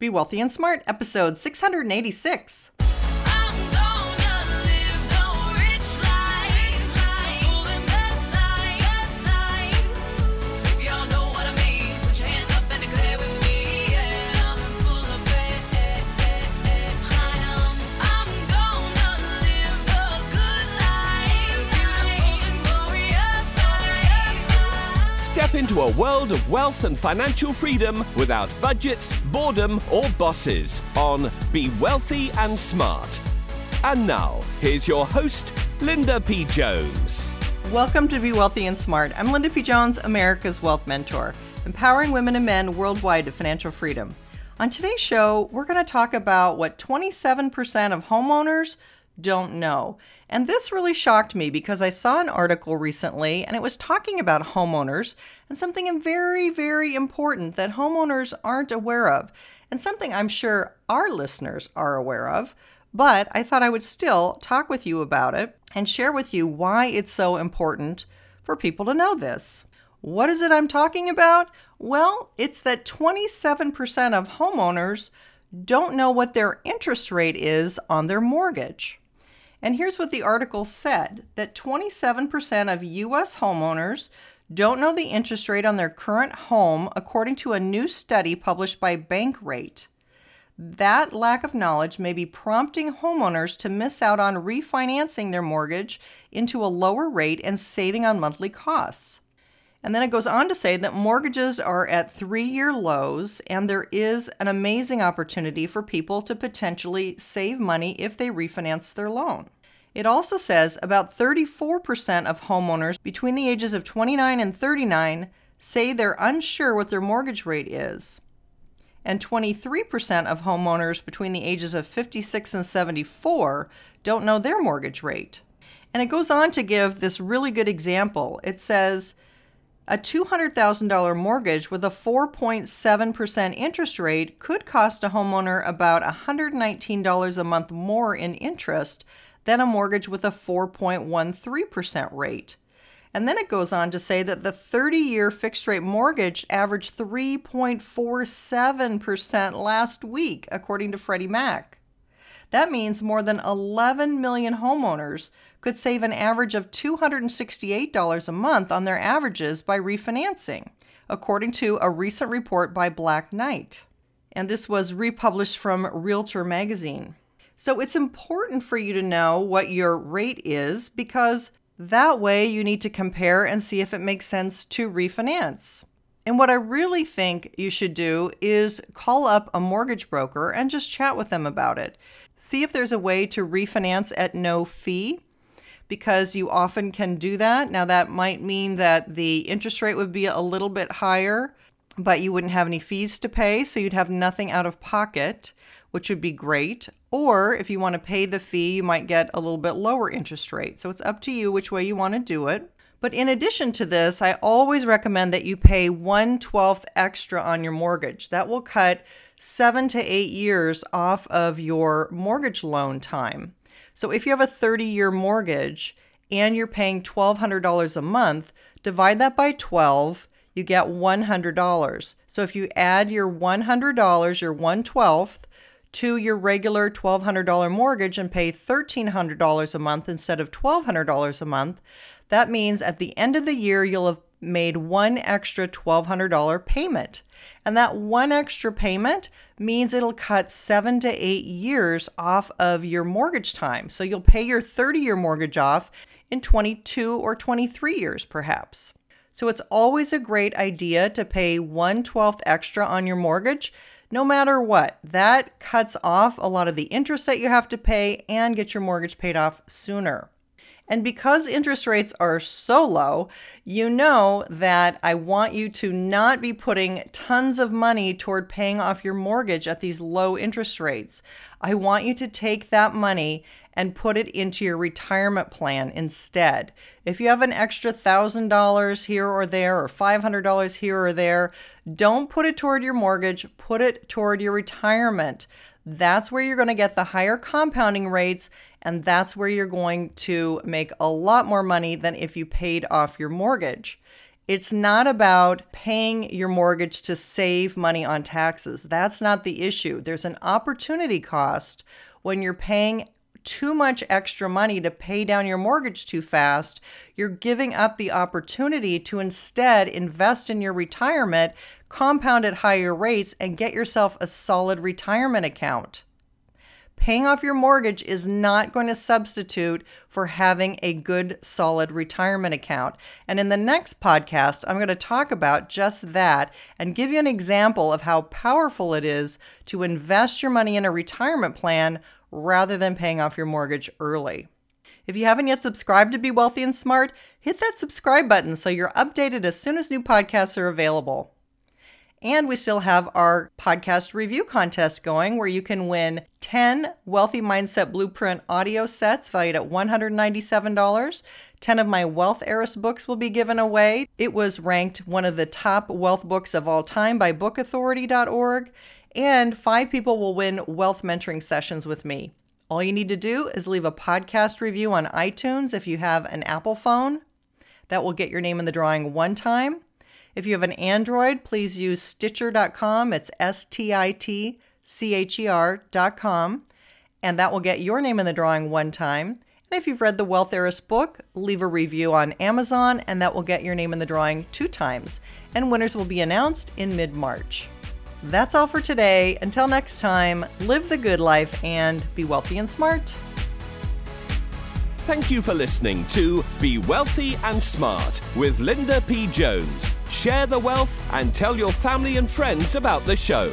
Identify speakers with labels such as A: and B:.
A: Be Wealthy and Smart, episode 686.
B: Into a world of wealth and financial freedom without budgets, boredom, or bosses on Be Wealthy and Smart. And now, here's your host, Linda P. Jones.
A: Welcome to Be Wealthy and Smart. I'm Linda P. Jones, America's Wealth Mentor, empowering women and men worldwide to financial freedom. On today's show, we're going to talk about what 27% of homeowners don't know. And this really shocked me because I saw an article recently and it was talking about homeowners and something very, very important that homeowners aren't aware of, and something I'm sure our listeners are aware of. But I thought I would still talk with you about it and share with you why it's so important for people to know this. What is it I'm talking about? Well, it's that 27% of homeowners don't know what their interest rate is on their mortgage. And here's what the article said that 27% of US homeowners don't know the interest rate on their current home, according to a new study published by Bankrate. That lack of knowledge may be prompting homeowners to miss out on refinancing their mortgage into a lower rate and saving on monthly costs. And then it goes on to say that mortgages are at three year lows, and there is an amazing opportunity for people to potentially save money if they refinance their loan. It also says about 34% of homeowners between the ages of 29 and 39 say they're unsure what their mortgage rate is. And 23% of homeowners between the ages of 56 and 74 don't know their mortgage rate. And it goes on to give this really good example. It says, a $200,000 mortgage with a 4.7% interest rate could cost a homeowner about $119 a month more in interest than a mortgage with a 4.13% rate. And then it goes on to say that the 30 year fixed rate mortgage averaged 3.47% last week, according to Freddie Mac. That means more than 11 million homeowners could save an average of $268 a month on their averages by refinancing, according to a recent report by Black Knight. And this was republished from Realtor magazine. So it's important for you to know what your rate is because that way you need to compare and see if it makes sense to refinance. And what I really think you should do is call up a mortgage broker and just chat with them about it. See if there's a way to refinance at no fee because you often can do that. Now, that might mean that the interest rate would be a little bit higher, but you wouldn't have any fees to pay, so you'd have nothing out of pocket, which would be great. Or if you want to pay the fee, you might get a little bit lower interest rate. So it's up to you which way you want to do it. But in addition to this, I always recommend that you pay 1 12th extra on your mortgage. That will cut seven to eight years off of your mortgage loan time. So if you have a 30 year mortgage and you're paying $1,200 a month, divide that by 12, you get $100. So if you add your $100, your 112th, to your regular $1,200 mortgage and pay $1,300 a month instead of $1,200 a month, that means at the end of the year, you'll have made one extra $1,200 payment. And that one extra payment means it'll cut seven to eight years off of your mortgage time. So you'll pay your 30 year mortgage off in 22 or 23 years, perhaps. So it's always a great idea to pay 1 12th extra on your mortgage, no matter what. That cuts off a lot of the interest that you have to pay and get your mortgage paid off sooner. And because interest rates are so low, you know that I want you to not be putting tons of money toward paying off your mortgage at these low interest rates. I want you to take that money and put it into your retirement plan instead. If you have an extra $1,000 here or there or $500 here or there, don't put it toward your mortgage, put it toward your retirement. That's where you're going to get the higher compounding rates, and that's where you're going to make a lot more money than if you paid off your mortgage. It's not about paying your mortgage to save money on taxes. That's not the issue. There's an opportunity cost when you're paying too much extra money to pay down your mortgage too fast. You're giving up the opportunity to instead invest in your retirement, compound at higher rates, and get yourself a solid retirement account. Paying off your mortgage is not going to substitute for having a good, solid retirement account. And in the next podcast, I'm going to talk about just that and give you an example of how powerful it is to invest your money in a retirement plan rather than paying off your mortgage early. If you haven't yet subscribed to Be Wealthy and Smart, hit that subscribe button so you're updated as soon as new podcasts are available. And we still have our podcast review contest going where you can win 10 Wealthy Mindset Blueprint audio sets valued at $197. 10 of my Wealth Heiress books will be given away. It was ranked one of the top wealth books of all time by bookauthority.org. And five people will win wealth mentoring sessions with me. All you need to do is leave a podcast review on iTunes if you have an Apple phone. That will get your name in the drawing one time. If you have an Android, please use Stitcher.com. It's S T I T C H E R.com, and that will get your name in the drawing one time. And if you've read the Wealth Heiress book, leave a review on Amazon, and that will get your name in the drawing two times. And winners will be announced in mid March. That's all for today. Until next time, live the good life and be wealthy and smart.
B: Thank you for listening to Be Wealthy and Smart with Linda P. Jones. Share the wealth and tell your family and friends about the show.